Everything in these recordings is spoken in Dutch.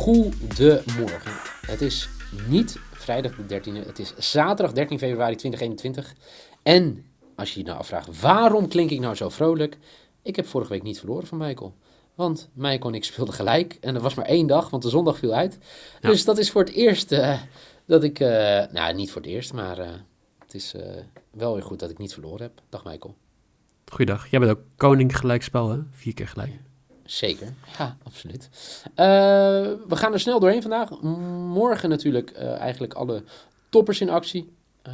Goedemorgen. Het is niet vrijdag de 13e, het is zaterdag 13 februari 2021. En als je je nou afvraagt, waarom klink ik nou zo vrolijk? Ik heb vorige week niet verloren van Michael. Want Michael en ik speelden gelijk. En er was maar één dag, want de zondag viel uit. Dus dat is voor het eerst eh, dat ik... eh, nou, niet voor het eerst, maar eh, het is wel weer goed dat ik niet verloren heb. Dag Michael. Goeiedag. Jij bent ook koning gelijkspel, hè? Vier keer gelijk. Zeker, ja, absoluut. Eh, we gaan er snel doorheen vandaag. Morgen natuurlijk eh, eigenlijk alle toppers in actie. Eh,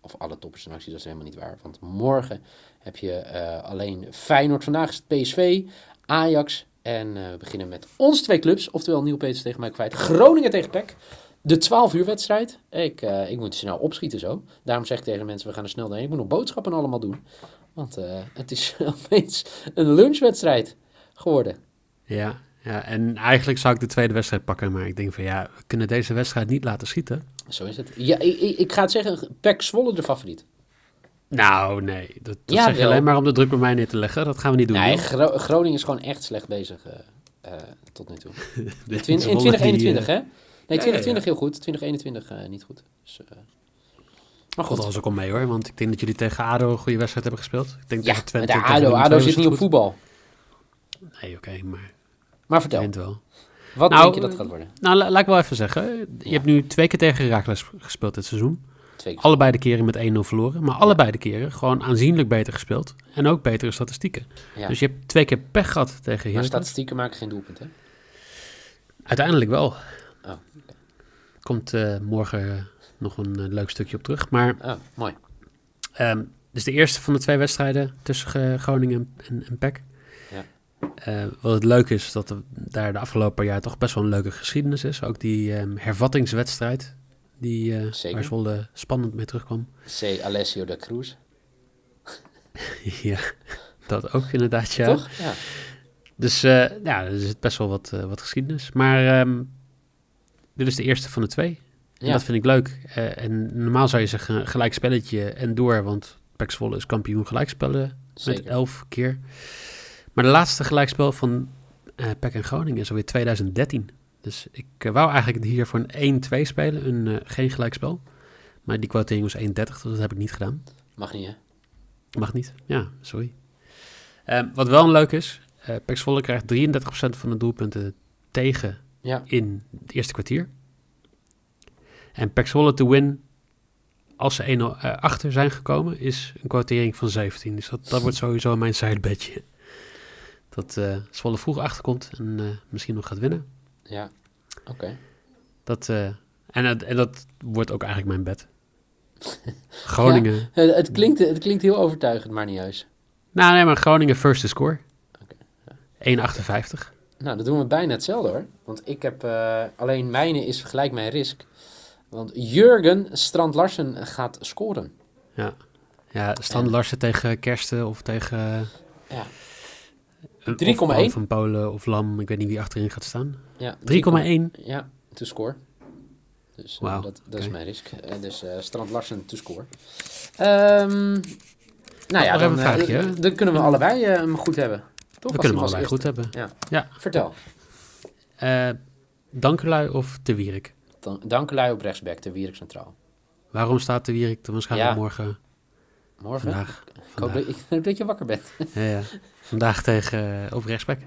of alle toppers in actie, dat is helemaal niet waar. Want morgen heb je alleen Feyenoord. Vandaag is het PSV, Ajax. En we beginnen met onze twee clubs. Oftewel Nieuw Peters tegen mij kwijt. Groningen tegen PEC. De 12 uur wedstrijd. Ik, ik moet snel opschieten zo. Daarom zeg ik tegen mensen, we gaan er snel doorheen. Ik moet nog boodschappen allemaal doen. Want het is opeens een lunchwedstrijd geworden. Ja, ja, en eigenlijk zou ik de tweede wedstrijd pakken, maar ik denk van ja, we kunnen deze wedstrijd niet laten schieten. Zo is het. Ja, ik, ik, ga het zeggen, PEC Zwolle de favoriet. Nou, nee, dat, dat Ja, zeg je wel. alleen maar om de druk bij mij neer te leggen. Dat gaan we niet doen. Nee. Gro- Groningen is gewoon echt slecht bezig eh, eh, tot nu toe. In, De twin- in Zwolle 2021, die, hè? eh, Nee, ja, 2020 heel goed, 2021 eh, niet goed. Dus, eh, maar God, goed. was ook al mee hoor, want ik denk dat jullie tegen ADO een goede wedstrijd hebben gespeeld. Ik denk Ja, tegen Twente. de ADO, ADO zit niet op voetbal. Nee, oké, maar Maar vertel, wint wel. wat Nou, denk je dat het gaat worden? Nou, la- laat ik wel even zeggen. Je Ja. hebt nu twee keer tegen Herakles gespeeld dit seizoen. Twee keer. Allebei de keren met 1-0 verloren. Maar allebei de keren gewoon aanzienlijk beter gespeeld. En ook betere statistieken. Ja. Dus je hebt twee keer pech gehad tegen maar statistieken maken geen doelpunt, hè? Uiteindelijk wel. Oh, Komt eh, morgen eh, nog een eh, leuk stukje op terug. Maar Oh, mooi. ehm dus de eerste van de twee wedstrijden tussen Groningen en, en PEC. Eh, wat het leuke is, dat er daar de afgelopen jaar toch best wel een leuke geschiedenis is. Ook die ehm, hervattingswedstrijd, die, Zeker. waar Zwolle spannend mee terugkwam. C. Alessio de Cruz. ja, dat ook inderdaad, ja. Toch? Ja. Dus eh, ja, er zit best wel wat, wat geschiedenis. Maar ehm, dit is de eerste van de twee. En dat vind ik leuk. En normaal zou je zeggen gelijk spelletje en door, want PEC Zwolle is kampioen gelijkspellen met elf keer. Maar de laatste gelijkspel van eh PEC en Groningen is alweer 2013. Dus ik eh, wou eigenlijk hier voor een 1-2 spelen, een, eh, geen gelijkspel. Maar die quotering was 1,30, dus dat heb ik niet gedaan. Mag niet, hè? Mag niet. Ja, sorry. Wat wel een leuk is, eh PEC Zwolle krijgt 33% van de doelpunten tegen Ja. in het eerste kwartier. En PEC Zwolle to win, als ze 1-0 eh, achter zijn gekomen, is een quotering van 17. Dus dat, dat wordt sowieso mijn sidebedje. Dat eh Zwolle vroeg achterkomt en eh, misschien nog gaat winnen. Ja. Oké. Dat, eh, en, en dat wordt ook eigenlijk mijn bed. Groningen. Het, het, klinkt, het klinkt heel overtuigend, maar niet juist. Nou nee, maar Groningen first to score. Oké, 1,58. Nou, dat doen we bijna hetzelfde hoor. Want ik heb alleen mijne is gelijk mijn risk. Want Jurgen Strand Larsen gaat scoren. Ja. Ja, Stan En- Larsen tegen Kersten of tegen... Ja. Een- 3,1. of Paul van Polen of Lam. Ik weet niet wie achterin gaat staan. 3,1. Ja, 3,1. Ja, to score. Dus eh, dat, dat is mijn risk. Eh, dus eh, Strand Larsen to score. Ehm, nou ja, nog dan, vraagje, dan kunnen we allebei hem goed hebben. Toch? We kunnen hem allebei goed hebben. Ja. Ja. Vertel. Eh Dankelui of De Wierik? Dan, Dankelui op rechtsback, de Wierik Centraal. Waarom staat De Wierik dan waarschijnlijk Ja. morgen, Morgen? vandaag, Ik hoop vandaag, dat, ik dat je wakker bent. ja, ja. vandaag tegen eh, rechtsback?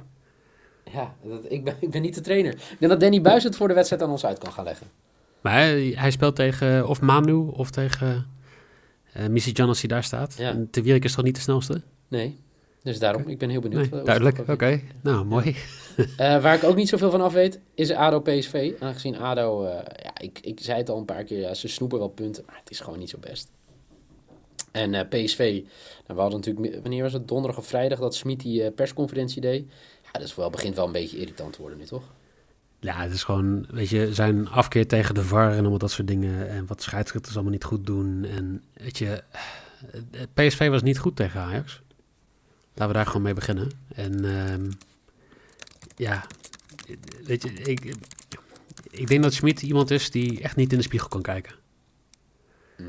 Ja, dat, ik, ben, ik ben niet de trainer. Ik denk dat Danny Buis het voor de wedstrijd aan ons uit kan gaan leggen. Maar hij, hij speelt tegen of Manu of tegen eh Missy John als hij daar staat. Ja. En De Wierik is toch niet de snelste? Nee, dus daarom. Ik ben heel benieuwd. Nee, eh, duidelijk. Oké, nou mooi. Eh, waar ik ook niet zoveel van af weet, is ADO PSV. Aangezien ADO, eh, ja, ik, ik zei het al een paar keer, ja, ze snoepen wel punten, maar het is gewoon niet zo best. En eh, PSV, nou, we hadden natuurlijk, wanneer was het, donderdag of vrijdag, dat Smit die eh, persconferentie deed. Ja, dat is wel, begint wel een beetje irritant te worden nu, toch? Ja, het is gewoon, weet je, zijn afkeer tegen de VAR en allemaal dat soort dingen. En wat scheidsrechters allemaal niet goed doen. En weet je, eh, PSV was niet goed tegen Ajax. Laten we daar gewoon mee beginnen. En ehm, ja, weet je, ik, ik denk dat Schmid iemand is die echt niet in de spiegel kan kijken.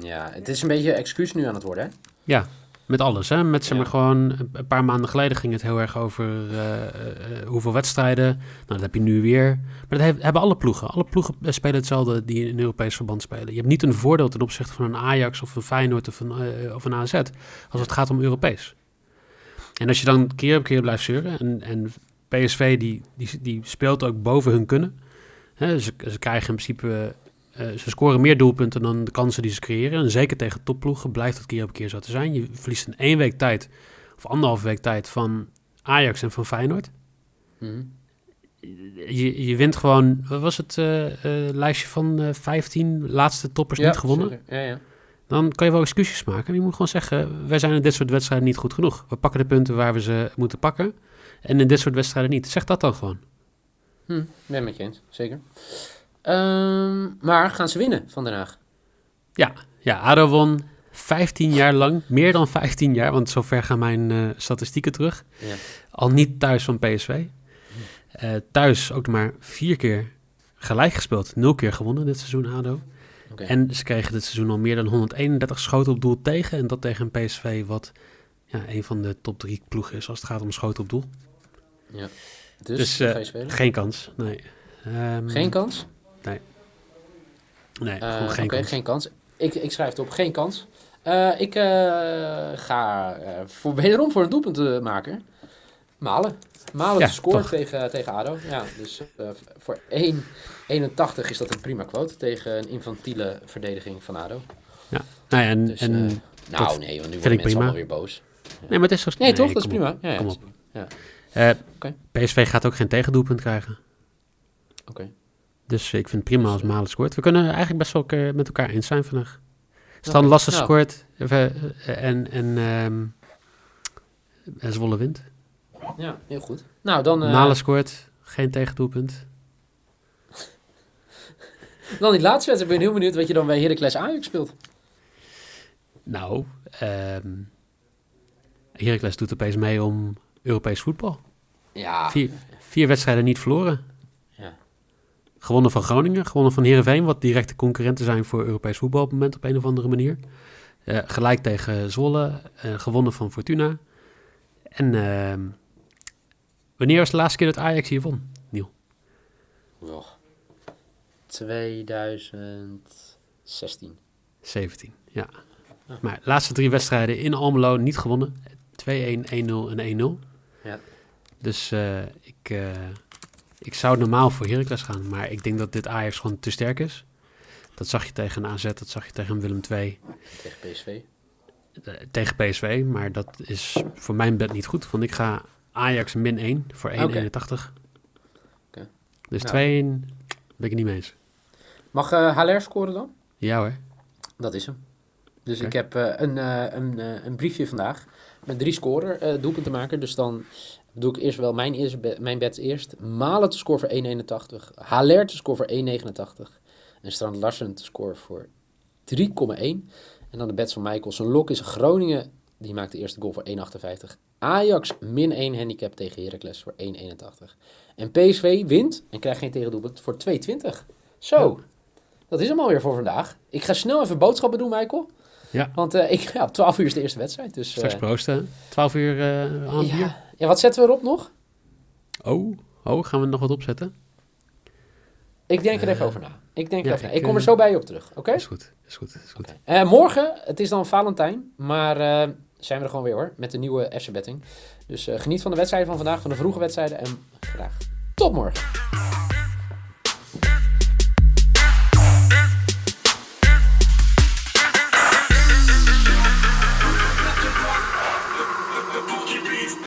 Ja, het is een beetje excuus nu aan het worden, hè? Ja, met alles. Hè? Met zeg maar Ja. gewoon een- paar maanden geleden ging het heel erg over eh, eh, hoeveel wedstrijden. Nou, dat heb je nu weer. Maar dat heeft- hebben alle ploegen. Alle ploegen eh, spelen hetzelfde die in een Europees verband spelen. Je hebt niet een voordeel ten opzichte van een Ajax of een Feyenoord of een, eh, of een AZ als het gaat om Europees. En als je dan keer op keer blijft zeuren en, en PSV die, die, die speelt ook boven hun kunnen. Hè, ze, ze krijgen in principe eh, ze scoren meer doelpunten dan de kansen die ze creëren. En zeker tegen topploegen blijft dat keer op keer zo te zijn. Je verliest in één week tijd, of anderhalve week tijd, van Ajax en van Feyenoord. Mhm. Je, je wint gewoon, wat was het eh, eh, lijstje van eh 15 laatste toppers niet gewonnen? Ja, ja. Dan kan je wel excuses maken. Je moet gewoon zeggen, wij zijn in dit soort wedstrijden niet goed genoeg. We pakken de punten waar we ze moeten pakken. En in dit soort wedstrijden niet. Zeg dat dan gewoon. Hm, ben met je eens, zeker. Ehm, maar gaan ze winnen van Den Haag? Ja, ADO won 15 jaar lang, meer dan 15 jaar, want zover gaan mijn eh, statistieken terug. Ja. Al niet thuis van PSV. Eh, thuis ook maar vier keer gelijk gespeeld, nul keer gewonnen dit seizoen ADO. En ze kregen dit seizoen al meer dan 131 schoten op doel tegen. En dat tegen een PSV wat ja, een van de top drie ploegen is als het gaat om schoten op doel. Dus, Dus, eh? Geen kans, nee. Ehm, Geen kans? Nee, gewoon geen kans. geen kans. Ik, ik schrijf het op, geen kans. Eh, ik eh, ga voor, wederom voor een doelpunt maken. Malen. Malen Ja, toch. tegen, tegen ADO. Ja, dus voor 1,81 is dat een prima quote tegen een infantiele verdediging van ADO. Nou ja, en, Dus, en, nee, nou nee, want nu worden mensen allemaal weer boos. maar het is zo... Nee, toch? Dat is op. prima. Ja, ja, kom op. Oké. PSV gaat ook geen tegendoelpunt krijgen. Oké. Dus ik vind het prima als Malen scoort. We kunnen eigenlijk best wel met elkaar eens zijn vandaag. Stan Oké, Lasse nou. scoort even, eh, en, en, ehm, en Zwolle wint. Ja, heel goed. Nou, dan, eh, Malen scoort, geen tegendoelpunt. dan die laatste wedstrijd. Ik ben heel benieuwd wat je dan bij Heracles Ajax speelt. Nou, ehm Heracles doet opeens mee om Europees voetbal. Ja, Vier, vier wedstrijden niet verloren. Gewonnen van Groningen, gewonnen van Heerenveen, wat directe concurrenten zijn voor Europees voetbal op het moment op een of andere manier. Eh, gelijk tegen Zwolle, eh, gewonnen van Fortuna. En ehm, wanneer was de laatste keer dat Ajax hier won? Niel? Oh. 2016. 17, ja. Ja. Maar de laatste drie wedstrijden in Almelo niet gewonnen. 2-1, 1-0 en 1-0. Ja. Dus eh, ik, ik zou normaal voor Heracles gaan. Maar ik denk dat dit Ajax gewoon te sterk is. Dat zag je tegen AZ, dat zag je tegen Willem II, Tegen PSV. eh, tegen PSV. Maar dat is voor mijn bet niet goed. Want ik ga Ajax min 1 voor 1,81. Oké. Dus Nou. 2 ben ik het niet mee eens. Mag eh Haller scoren dan? Ja hoor. Dat is hem. Dus ik heb eh, een, een, een briefje vandaag met drie scorer eh doelpunten maken. Dus dan doe ik eerst wel mijn, eerste be- mijn bets eerst. Malen te scoren voor 1,81. Haller te scoren voor 1,89. En Strand Larsen te scoren voor 3,1. En dan de bets van Michael. Zijn lok is Groningen. Die maakt de eerste goal voor 1,58. Ajax min 1 handicap tegen Heracles voor 1,81. En PSV wint en krijgt geen tegendoelpunt voor 2,20. Zo, dat is hem alweer voor vandaag. Ik ga snel even boodschappen doen, Michael. Ja. Want eh, ik, ja, op 12 uur is de eerste wedstrijd. Dus, Straks eh, proosten. 12 uur eh aan bier. ja. Ja, wat zetten we erop nog? Oh, oh, gaan we nog wat opzetten? Ik denk er even Eh, over na. Ik denk er ja, even na. ik, Ik kom er eh, zo bij je op terug, oké? Is goed, is goed, is goed. Eh, morgen, het is dan Valentijn, maar zijn we er gewoon weer hoor, met de nieuwe FC Betting. Dus geniet van de wedstrijden van vandaag, van de vroege wedstrijden en graag tot morgen.